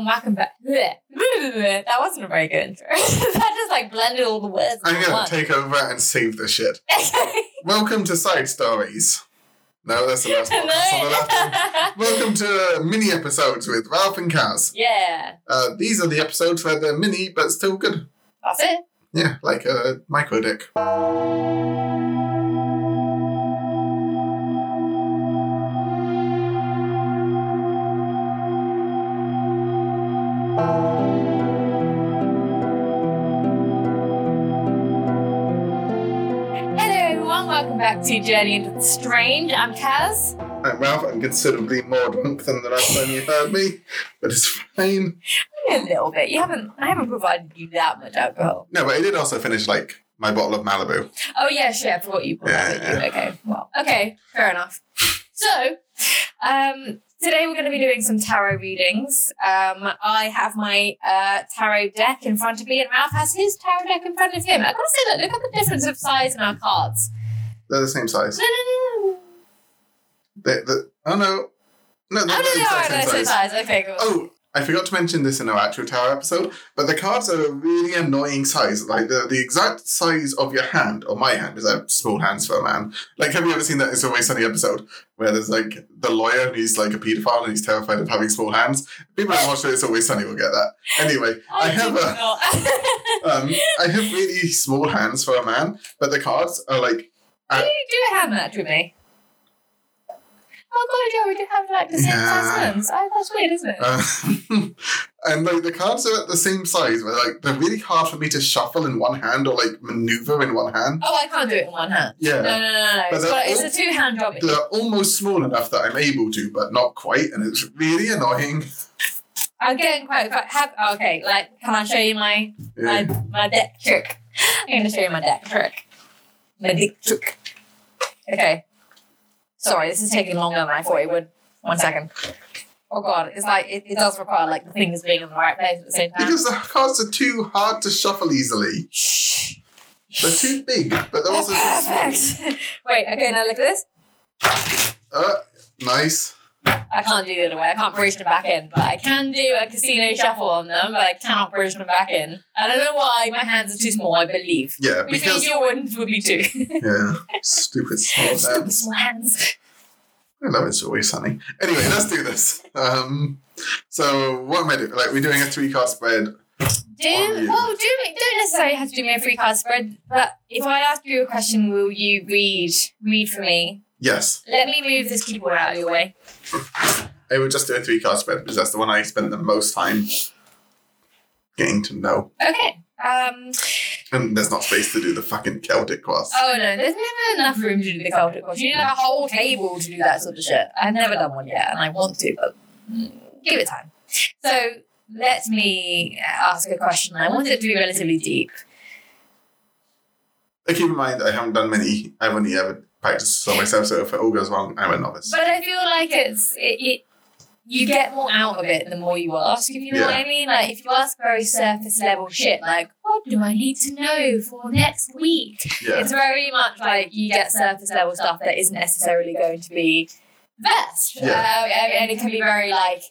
and welcome back. That wasn't a very good intro. that just like blended all the words. I'm gonna one. take over and save the shit. Welcome to Side Stories. No, that's the last podcast on the left. No. Welcome to mini episodes with Ralph and Caz. yeah, Uh, these are the episodes where they're mini but still good. that's it. Yeah, like a micro dick. Back to Journey into the Strange. I'm Caz. I'm Ralph. I'm considerably more drunk than the last time you heard me, but it's fine. A little bit. You haven't. I haven't provided you that much alcohol. No, but I did also finish like my bottle of Malibu. Oh yeah, sure. I forgot you put that Yeah. Okay, well, okay, fair enough. So, um, today we're going to be doing some tarot readings. Um, I have my uh, tarot deck in front of me, and Ralph has his tarot deck in front of him. I've gotta say, look, look at the difference of size in our cards. They're the same size. No, no, no, no. They, the, oh no. No, they're the exact No, same same size. size. Okay, cool. Oh, I forgot to mention this in our actual tarot episode, but the cards are a really annoying size. Like the, the exact size of your hand, or my hand, is a small hands for a man. Like, have you ever seen that It's Always Sunny episode where there's like the lawyer and he's like a paedophile and he's terrified of having small hands? People that watch It's Always Sunny will get that. Anyway, I have did a. Um, I have really small hands for a man, but the cards are like do you do a hand match with me? Oh god, yeah, we do have like the same Yeah. size hands. Oh, that's weird, isn't it? Uh, and like the cards are at the same size, but like they're really hard for me to shuffle in one hand or like maneuver in one hand. oh, I can't do it in one hand. Yeah, No, no, no, no. no. But It's, all- a two hand job. they're almost small enough that I'm able to, but not quite, and it's really annoying. I'm getting quite. quite have, okay, like, can I show you my my, my deck trick? I'm going to show you my deck trick. My deck trick. Okay. Sorry, this is taking longer than I thought it would. One second. Oh god, it's like it, it does require like the fingers being in the right place at the same time. Because the cards are too hard to shuffle easily. Shh. They're too big, but they're They're also too small. perfect. Wait, okay, now look at this. Uh, nice. I can't do the other way. I can't bridge them back in, but I can do a casino shuffle on them, but I cannot bridge them back in. I don't know why. My hands are too small, I believe. Yeah, means because your ones would be too. yeah, stupid small Stupid hands. small hands. I love it's always sunny. Anyway, let's do this. Um, so what am I doing? Like we're doing a three card spread. Do well, do don't necessarily have to do me a three card spread, but if I ask you a question, will you read read for me? Yes, Let me move this keyboard out of your way. I would just do a three card spread because that's the one I spent the most time getting to know. Okay. Um. And there's not space to do the fucking Celtic cross. Oh no, there's never enough room to do the Celtic cross. You need a whole table to do that sort of shit. I've never done one yet, and I want to, but give it time. So let me ask a question. I want it to be relatively deep. Keep in mind, I haven't done many. I've only ever practiced on myself, so if it all goes wrong, I'm a novice. But I feel like it's it, it you get more out of it the more you ask, if you know what I mean. Like if you ask very surface level shit, like what do I need to know for next week? Yeah, It's very much like you get surface level stuff that isn't necessarily going to be best. Yeah. Uh, and it can be very like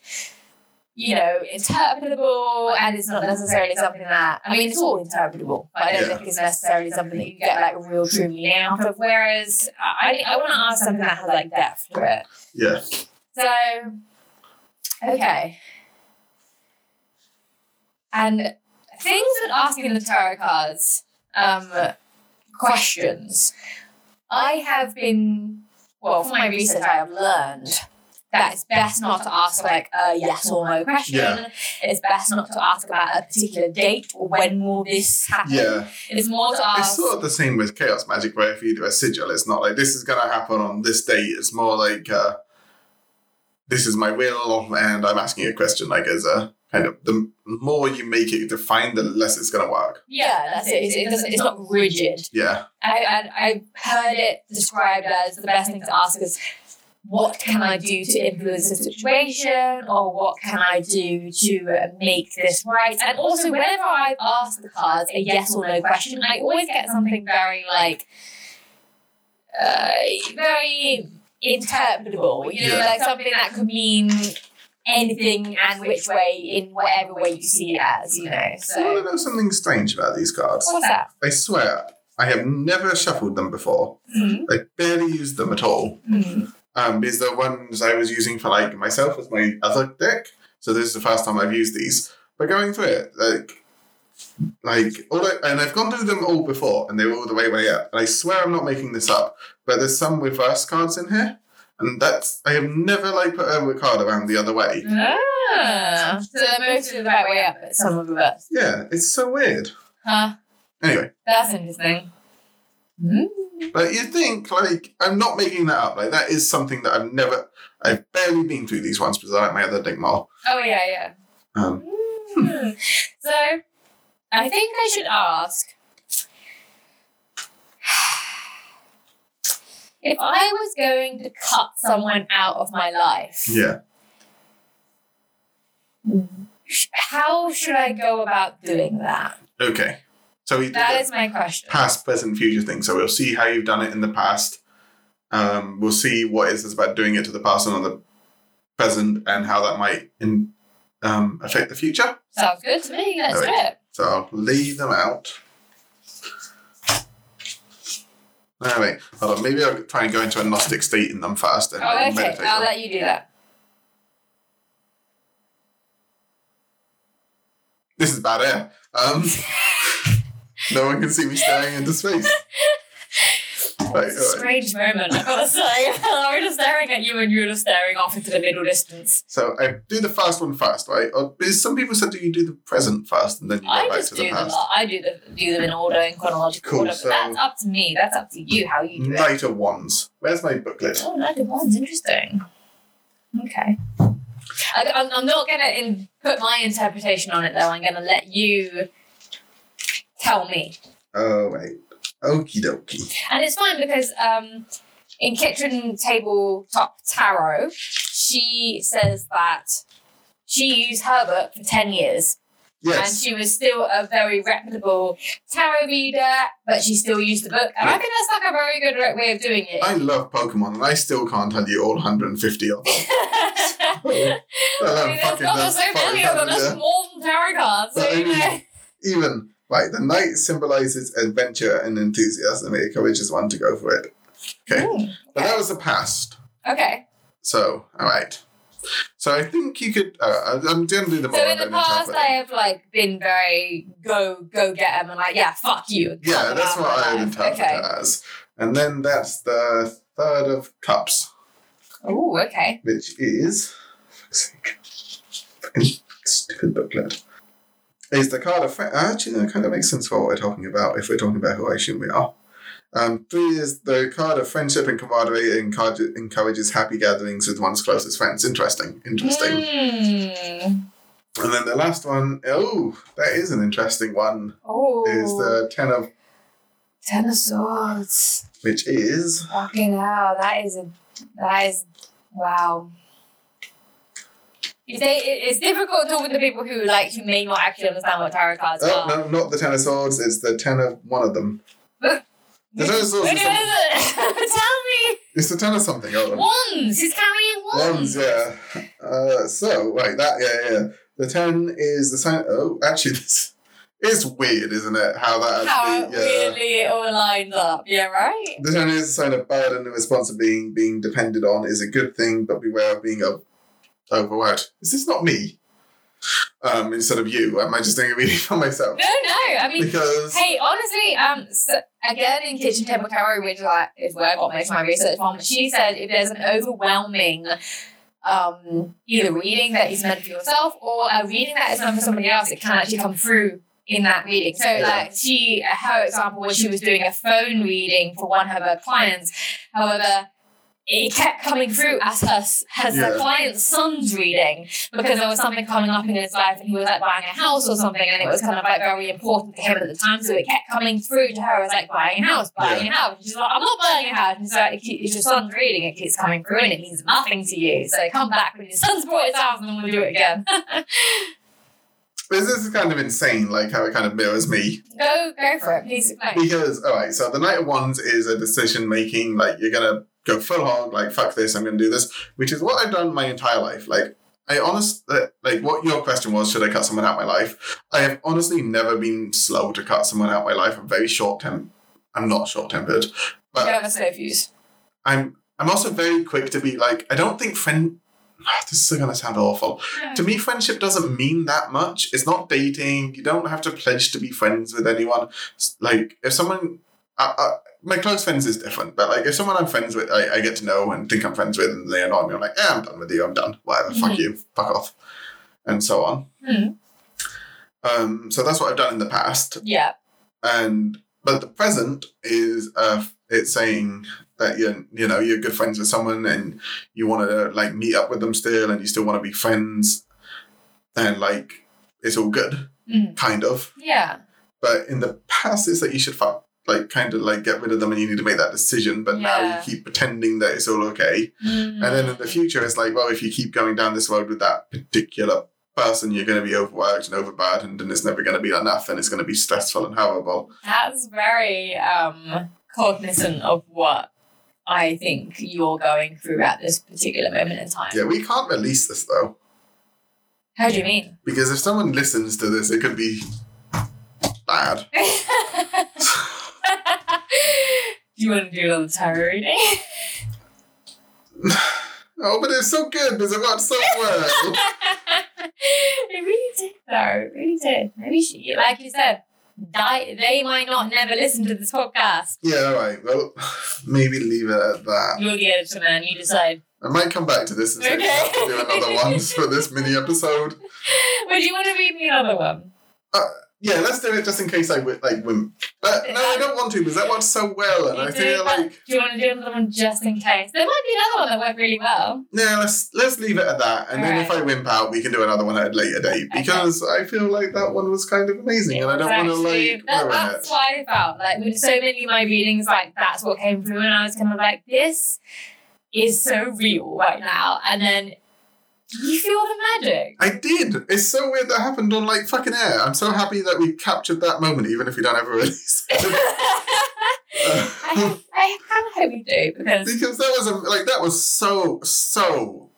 you know, interpretable, and it's not necessarily something that I mean, it's all interpretable, but I don't Yeah. think it's necessarily something that you get like a real true meaning out of. Whereas I, I want to ask something that has like depth to it. yeah. So, okay. And things with asking the tarot cards um, questions, I have been, well, for my research, I have learned that it's best not to ask like a yes or no question. Yeah. It's best not to ask about a particular date or when will this happen. Yeah, It's more to ask. it's sort of the same with chaos magic, where if you do a sigil, it's not like this is going to happen on this date. It's more like uh, this is my will, and I'm asking a question. Like as a kind of the more you make it defined, the less it's going to work. yeah, that's it. It's, it doesn't, it's not rigid. Yeah, I, I, I heard it described as the best thing to ask is what can I do to influence the situation or what can I do to uh, make this right? And also, whenever I ask the cards a yes or no question, I always get something very like, uh, very interpretable, you know, Yeah. like something that could mean anything and which way in whatever way you see it as, you know. I want So to know something strange about these cards. what's that? I swear, I have never shuffled them before. Mm-hmm. I barely used them at all. Mm-hmm. Um, because the ones I was using for like myself was my other deck. So this is the first time I've used these. But going through it, like, like all I, and I've gone through them all before, and they were all the way way up. And I swear I'm not making this up, but there's some reverse cards in here, and that's I have never like put a card around the other way. Ah, so they're most of the right way up, but some of the reverse. Yeah, it's so weird. Huh? Anyway, That's interesting. Mm. But you think like I'm not making that up. Like that is something that I've never, I've barely been through these ones because I like my other deck more. Oh yeah, yeah. Um, Hmm. So, I think I should ask if I was going to cut someone out of my life, yeah. how should I go about doing that? Okay. So we did That is my question. past, present, future thing. So we'll see how you've done it in the past. Um, we'll see what is this about doing it to the past and on the present, and how that might in, um, affect the future. Sounds good to me. Let's do it. So I'll lay them out. No, wait, hold on. Maybe I'll try and go into a Gnostic state in them first and Oh, okay. I'll let you do that. This is bad air. Um, no one can see me staring into space. Right, It's a strange moment, I gotta say. I was just staring at you and you were just staring off into the middle distance. So I do the first one first, right? Or, some people said, do you do the present first and then you go I back just to do the them. past? Uh, I do the do them in order in chronological Cool, order, so- that's up to me. That's up to you how you do it. Knight of Wands. Where's my booklet? Oh, Knight of Wands, interesting. Okay. I, I'm, I'm not gonna put my interpretation on it though. I'm gonna let you tell me, Oh, wait. Okie dokie. and it's fine because um, in Kitchen Tabletop Tarot, she says that she used her book for ten years. And she was still a very reputable tarot reader, but she still used the book. And I think that's like a very good way of doing it. I love Pokemon and I still can't tell you all 150 of them. I mean, there's not so many of them. Yeah. more than tarot cards. So, But I mean- Even, right, the knight symbolizes adventure and enthusiasm. It encourages one to go for it. Okay. Ooh, But that was the past. okay. So, all right. So I think you could. Uh, I'm going to do the So in the past. I have like been very go go get them and like yeah fuck you. Yeah, that's what I would interpret Okay. as. And then that's the third of cups, Oh okay. which is. fuck's sake, Fucking stupid booklet. Is the card of. Fri- Actually, that kind of makes sense for what we're talking about if we're talking about who I assume we are. Um, three is the card of friendship and camaraderie encourage, encourages happy gatherings with one's closest friends. Interesting. Interesting. Mm. And then the last one, oh, that is an interesting one, Oh. is the Ten of, Ten of Swords. which is. Fucking hell, that is a that is wow. It's difficult talking to people who like who may not actually understand what tarot cards Oh, are. no, not the Ten of Swords, it's the Ten of one of them. The Ten of Swords Wait, is is it? Tell me. It's the Ten of something. Wands. He's carrying wands. Wands, yeah. Uh, so, right, that, yeah, yeah. The Ten is the sign. Oh, actually, this. It's weird, isn't it? How that How actually. Yeah. weirdly it all lines up. Yeah, right. The Ten is a sign of burden and responsibility being, being depended on is a good thing, but beware of being o- overworked. Is this not me? Um, instead of you, am I just doing a reading for myself? No, no. I mean, Because Hey, honestly, um, so again in Kitchen Table Tarot, which like, is where I got most of my research from, she said if there's an overwhelming um, either reading that is meant for yourself or a reading that is meant for somebody else, it can actually come through in that reading. So, Yeah. like, she, her example was she was doing a phone reading for one of her clients. However, it kept coming through as her as Yeah. her client's son's reading. Because there was something coming up in his life and he was like buying a house or something and it was kind of like very important to him at the time. So it kept coming through to her as like buying a house buying a house. And she's like I'm not buying a house. And so it keep- it's your son's reading it keeps coming through and it means nothing to you. So come back when your son's bought his house and then we'll do it again this is kind of insane, like how it kind of mirrors me. go go for it please explain Because, alright, so the Knight of Wands is a decision making, like, you're gonna go full hog, like, fuck this, I'm gonna do this, which is what I've done my entire life. Like, I honest uh, like what your question was, should I cut someone out my life? I have honestly never been slow to cut someone out my life. I'm very short temp I'm not short tempered. You have a slow fuse. I'm I'm also very quick to be like, I don't think friend this is gonna sound awful. To me, friendship doesn't mean that much. It's not dating. You don't have to pledge to be friends with anyone. Like, if someone, I, I, my close friends is different, but like, if someone I'm friends with, I, I get to know and think I'm friends with, and they annoy me, I'm like, yeah, I'm done with you. I'm done. Whatever. Fuck Mhm. you. Fuck off. And so on. Hmm. Um, so that's what I've done in the past. Yeah. And but the present is uh, it's saying that you you know you're good friends with someone and you want to like meet up with them still, and you still want to be friends, and like it's all good, Mm. kind of. Yeah. But in the past, it's that you should fuck, like kind of like get rid of them, and you need to make that decision. But now you keep pretending that it's all okay, and then in the future, it's like, well, if you keep going down this road with that particular person, you're going to be overworked and overburdened, and it's never going to be enough, and it's going to be stressful and horrible. That's very um cognizant of what I think you're going through at this particular moment in time. Yeah, we can't release this though. How do you mean? Because if someone listens to this, it could be bad. do you want to do another tarot reading? Oh, but it's so good because it got so well. it really did, though. It really did. Maybe she, like you said, die, they might not never listen to this podcast. yeah, all right. Well, maybe leave it at that. You're the editor, man. You decide. I might come back to this and say we Okay. have to do another one for this mini episode. Would you want to read me another one? Uh, Yeah, let's do it just in case I like win. But no, I um, don't want to because that went so well, and You I do, feel like do you want to do another one just in case? There might be another one that worked really well. yeah, let's let's leave it at that, and then if I wimp out, we can do another one at a later date Okay. because I feel like that one was kind of amazing, and I don't want to like That- That's it. why I felt like with so many of my readings, like that's what came through, and I was kind of like, this is so real right now, and then you feel the magic. I did. It's so weird that happened on like fucking air. I'm so happy that we captured that moment, even if we don't ever release it. I, I kind of hope you do because because that was a, like that was so so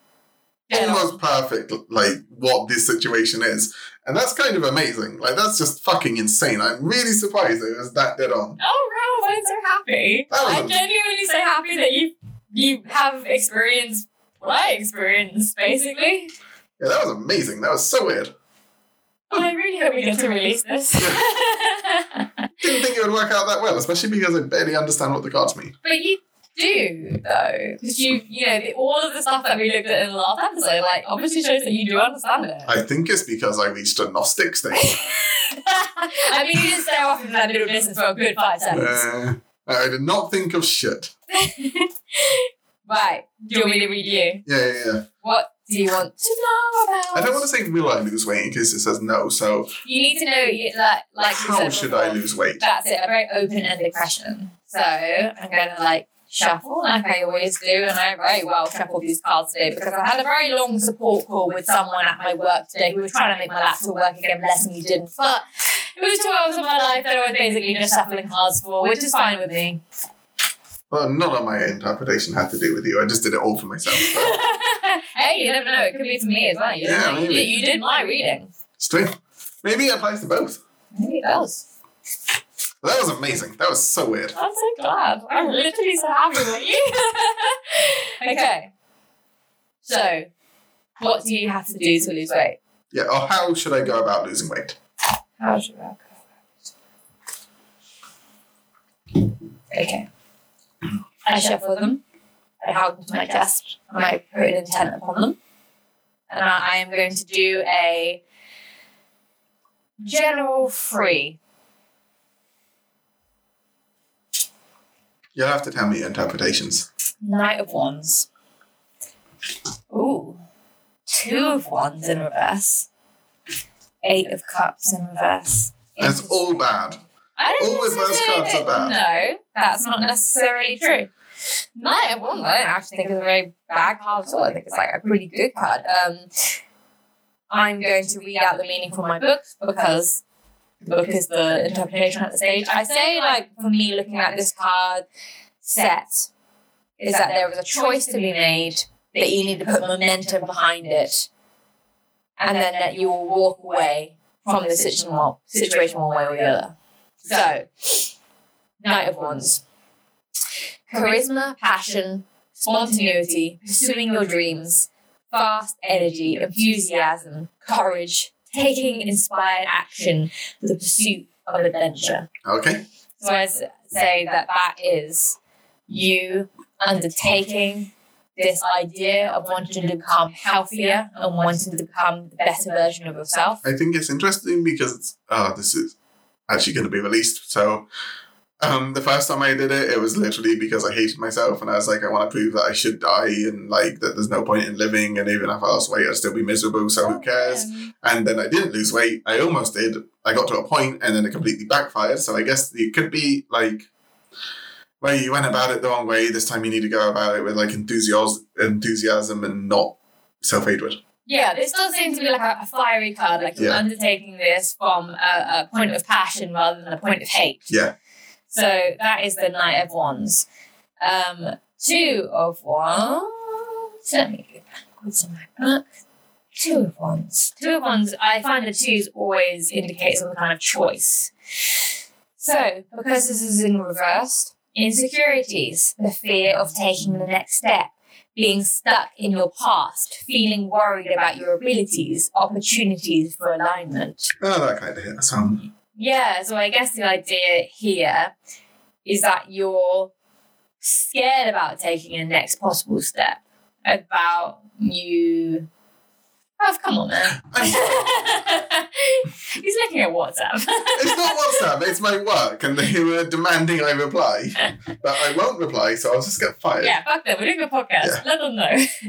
almost perfect. Like what this situation is, and that's kind of amazing. Like that's just fucking insane. I'm really surprised it was that dead on. Oh no, I'm so happy. That was I'm a- genuinely so happy that you you have experienced what experience, basically. Yeah, that was amazing. That was so weird. Well, I really hope we get to release this. Didn't think it would work out that well, especially because I barely understand what the cards mean. but you do, though, because you you know the, all of the stuff that we looked at in the last episode, like obviously shows that you do understand it. I think it's because I reached a Gnostic stage. I mean, you didn't stay off from that little distance for a good five seconds. Uh, I did not think of shit. right. Do you want me to read you? Yeah, yeah, yeah. What do you want to know about? I don't want to say will I lose weight in case it says no. So You need to know you- that, like we how said should before, I lose weight? That's it, a very open-ended question. So I'm going to like shuffle like I always do, and I very well shuffled these cards today because I had a very long support call with someone at my work today who was trying to make my laptop work again. Bless me, didn't. But it was two hours of my life that I was basically just shuffling cards for, which is fine with me. Well, none of my interpretation had to do with you. I just did it all for myself. But hey, you never know. It could be to me as well. You, Yeah, didn't- you, did, you did my reading. straight. Maybe it applies to both. Maybe it does. That was amazing. That was so weird. I'm so glad. I'm literally so happy with you. okay. So, what do you have to do to lose weight? Yeah. Or how should I go about losing weight? How should I go? About it? Okay. I shuffle them. I hold them to my chest and I put an intent upon them. And I, I am going to do a general free. You'll have to tell me your interpretations. Knight of Wands. Ooh. Two of Wands in reverse. Eight of Cups in reverse. That's all bad. I don't all reverse necessarily- cards are bad. No, that's not necessarily true. Knight of Wands, I don't actually think it's a very bad card at all. I think it's like a pretty good card. Um, I'm going to read out the meaning from my book because the book is the interpretation at the stage. I say, like, for me, looking at this card set, is that there was a choice to be made, that you need to put momentum behind it and then that you will walk away from the situation one, situation one way or the other. So, Knight of Wands. Charisma, passion, spontaneity, pursuing your dreams, fast energy, enthusiasm, courage, taking inspired action the pursuit of adventure. Okay. So I say that that is you undertaking this idea of wanting to become healthier and wanting to become the better version of yourself. I think it's interesting because oh, this is actually going to be released. So, um, the first time I did it, it was literally because I hated myself and I was like, I want to prove that I should die and like that there's no point in living, and even if I lost weight, I'd still be miserable. So who cares? Um, And then I didn't lose weight. I almost did. I got to a point and then it completely backfired. So I guess it could be like where you went about it the wrong way. This time you need to go about it with like enthusiasm, enthusiasm and not self hatred. Yeah, this does seem to be like a, a fiery card, like you're Yeah. undertaking this from a, a point of passion rather than a point of hate. Yeah. So that is the Knight of Wands. Um, two of Wands. Let me go backwards in my book. Two of Wands. Two of Wands, I find the twos always indicate some kind of choice. So, because this is in reverse, insecurities, the fear of taking the next step, being stuck in your past, feeling worried about your abilities, opportunities for alignment. Oh, that kind of hit some. Yeah, so I guess the idea here is that you're scared about taking a next possible step, about you. Oh, come on, man. He's looking at WhatsApp. It's not WhatsApp, it's my work, and they were demanding I reply. But I won't reply, so I'll just get fired. yeah, fuck them. We're doing a podcast. Yeah. Let them know.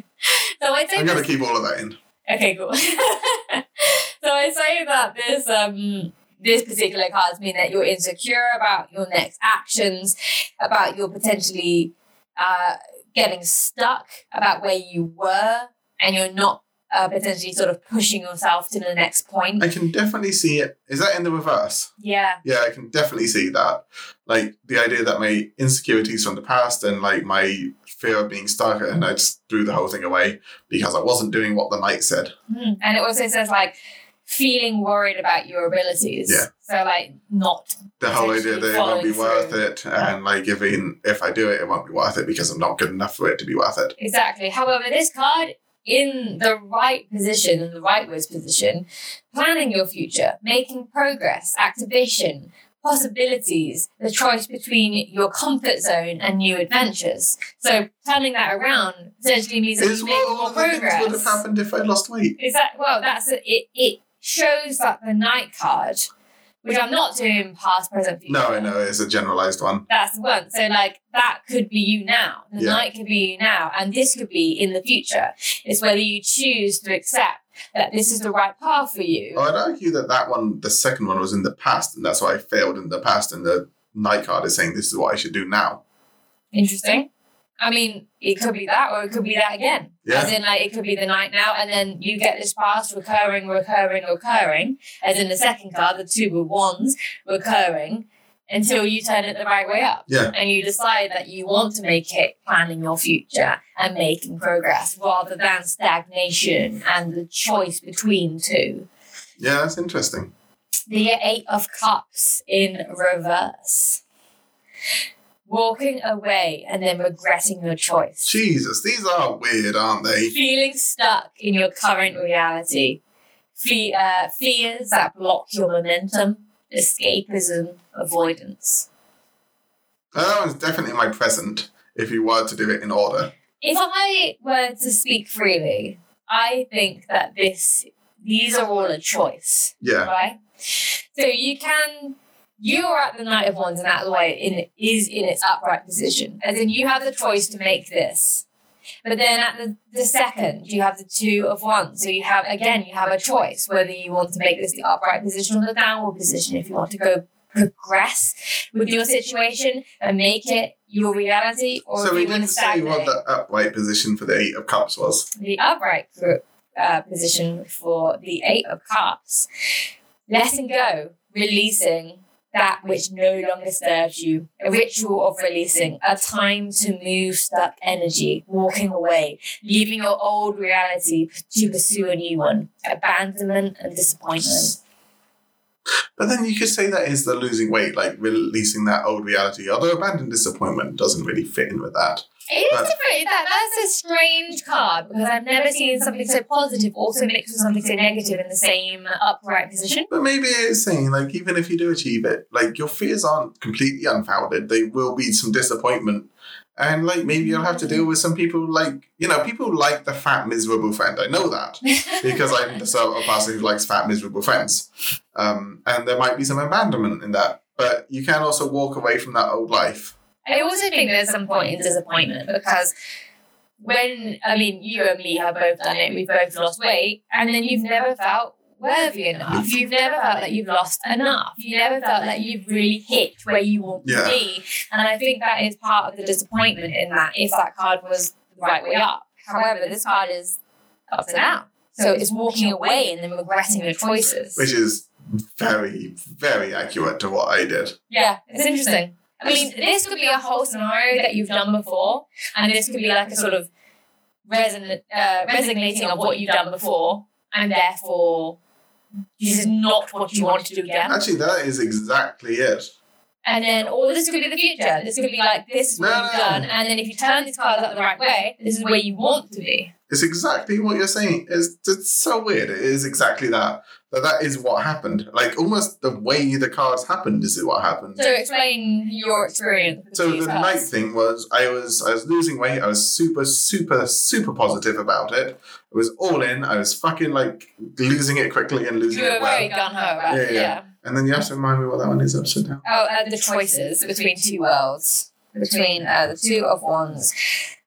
so I I'm going to keep all of that in. Okay, cool. so I say that there's. um this particular cards mean that you're insecure about your next actions, about your potentially uh getting stuck, about where you were, and you're not uh, potentially sort of pushing yourself to the next point. I can definitely see it. Is that in the reverse? Yeah. Yeah, I can definitely see that. Like the idea that my insecurities from the past and like my fear of being stuck, and I just threw the whole thing away because I wasn't doing what the knight said. Mhm. And it also says like feeling worried about your abilities. Yeah. So like not The whole idea that it won't be following worth through. it, and like if even if I do it, it won't be worth it because I'm not good enough for it to be worth it. Exactly. However, this card in the right position, in the right words position, planning your future, making progress, activation, possibilities, the choice between your comfort zone and new adventures. So planning that around essentially means that Is you what make more of the would have happened if I'd lost weight. Is that well? That's it. It shows that the Knight card, which I'm not doing past, present, future. No, I know it's a generalized one. That's the one. So like that could be you now. The Yeah. Knight could be you now, and this could be in the future. It's whether you choose to accept that this is the right path for you. Oh, I'd argue that that one, the second one, was in the past, and that's why I failed in the past. And the Knight card is saying this is what I should do now. Interesting. I mean, it could be that, or it could be that again. Yeah. As in, like, it could be the Knight now, and then you get this past recurring, recurring, recurring. As in the second card, the two of wands recurring until you turn it the right way up. Yeah. And you decide that you want to make it planning your future and making progress rather than stagnation and the choice between two. Yeah, that's interesting. The Eight of Cups in reverse. Walking away and then regretting your choice. Jesus, these are weird, aren't they? Feeling stuck in your current reality. Fe- uh, fears that block your momentum. Escapism, avoidance. That one's definitely my present. If you were to do it in order, If I were to speak freely, I think that this these are all a choice. yeah, right? So you can you are at the Knight of Wands, and that way in is in its upright position. As in, you have the choice to make this. But then at the, the second, you have the two of wands. So you have again, you have a choice whether you want to make this the upright position or the downward position. If you want to go progress with your situation and make it your reality, or so if we you want didn't to say what the upright position for the Eight of Cups was. the upright uh, position for the Eight of Cups. Letting go, releasing, that which no longer serves you, a ritual of releasing, a time to move stuck energy, walking away, leaving your old reality to pursue a new one, abandonment and disappointment. But then you could say that is the losing weight, like releasing that old reality. Although abandoned disappointment doesn't really fit in with that. It is different. That, that's a strange card because I've never seen something so positive also mixed with something so negative in the same upright position. But maybe it's saying like even if you do achieve it, like your fears aren't completely unfounded. They will be some disappointment. And like maybe you'll have to deal with some people like you know, people like the fat miserable friend. I know that. because I'm the sort of person who likes fat, miserable friends. Um, and there might be some abandonment in that. But you can also walk away from that old life. I also think there's some point in disappointment because when I mean you and me have both done it, we've both lost weight, and then you've never felt worthy enough. You've never felt that you've lost enough. You never felt that you've really hit where you want Yeah. to be. And I think that is part of the disappointment in that if that card was the right way up. However, this card is upside down. So it's walking away and then regretting your choices. Which is very, very accurate to what I did. Yeah, it's interesting. I mean, this could be a whole scenario that you've done before, and this could be like a sort of reson- uh, resignating of what you've done before, and therefore this is not what you want to do again. Actually, that is exactly it. And then, or this could be the future. This could be like this is what No, you've no. done, and then if you turn these cards out the right way, this is where you want to be. It's exactly what you're saying. It's, it's so weird. It is exactly that. That that is what happened. Like almost the way the cards happened is what happened. So explain your experience. So the Knight thing was I was I was losing weight. I was super super super positive about it. I was all in. I was fucking like losing it quickly and losing You were it well. very gun ho about Yeah, yeah. yeah. And then you have to remind me what that one is upside down. Oh, uh, the choices between two worlds, between uh, the two of wands.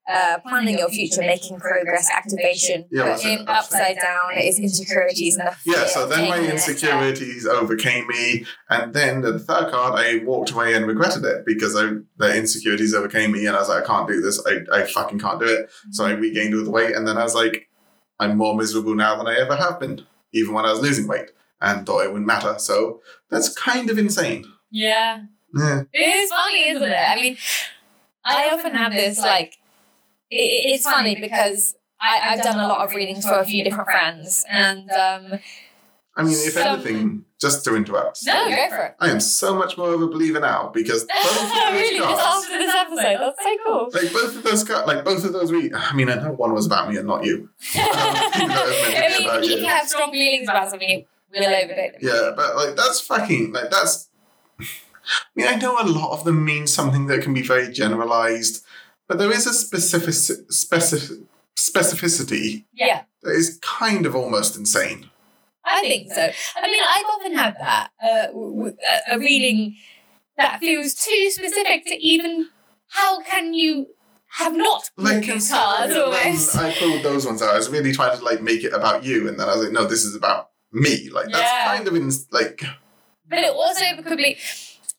Uh, planning your future, making progress, activation. Yeah, but what's in upside down is insecurities and the Yeah, so then my taking the next step. insecurities overcame me, and then the third card, I walked away and regretted it because I, the insecurities overcame me, and I was like, I can't do this. I, I fucking can't do it. So I regained all the weight, and then I was like, I'm more miserable now than I ever have been, even when I was losing weight, and thought it wouldn't matter. So that's kind of insane. Yeah, Yeah. it is funny, isn't it? I mean, I often have this like. It, it's funny because I, I've done a lot of readings for a few different friends, and um, I mean, if Some- anything, just to interrupt, no, go for it. I am so much more of a believer now because both of those really, just after this episode, that's so cool. like both of those cards, like both of those, re- I mean, I know one was about me and not you. I meant to mean, you. you have strong feelings about something. We'll overload them. Yeah, but like that's fucking like that's. I mean, I know a lot of them mean something that can be very generalized, but there is a specific specific specificity Yeah, that is kind of almost insane. I think so. I mean, I've often had that uh, w- w- a- a reading that feels too specific to even. How can you have not pulled Like these considering cards almost? I pulled those ones out, I was really trying to like make it about you, and then I was like, no, this is about me. Like that's Yeah. kind of in like But it also could be.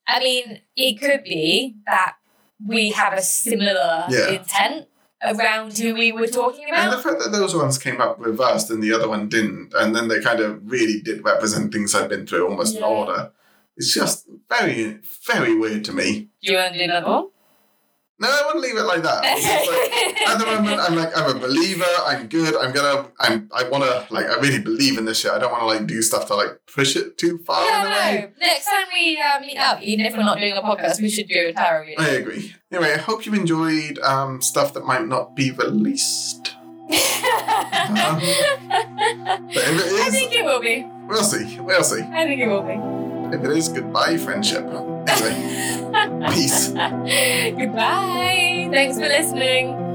I mean, it could be that we have a similar Yeah. intent around who we were talking about. And the fact that those ones came up reversed and the other one didn't, and then they kind of really did represent things I've been through almost in order. It's just very, very weird to me. Do you want to do another one? No, I wouldn't leave it like that. Like, at the moment, I'm like, I'm a believer. I'm good. I'm gonna. I'm. I want to like. I really believe in this shit. I don't want to like do stuff to like push it too far in a way. Yeah, no. Next time we uh, meet up, even if we're not doing a podcast, we should do a tarot reading. I agree. Anyway, I hope you enjoyed um, stuff that might not be released. I But if it is, think it will be. we'll see. We'll see. I think it will be. If it is, goodbye, friendship. Anyway, peace. Goodbye. Thanks for listening.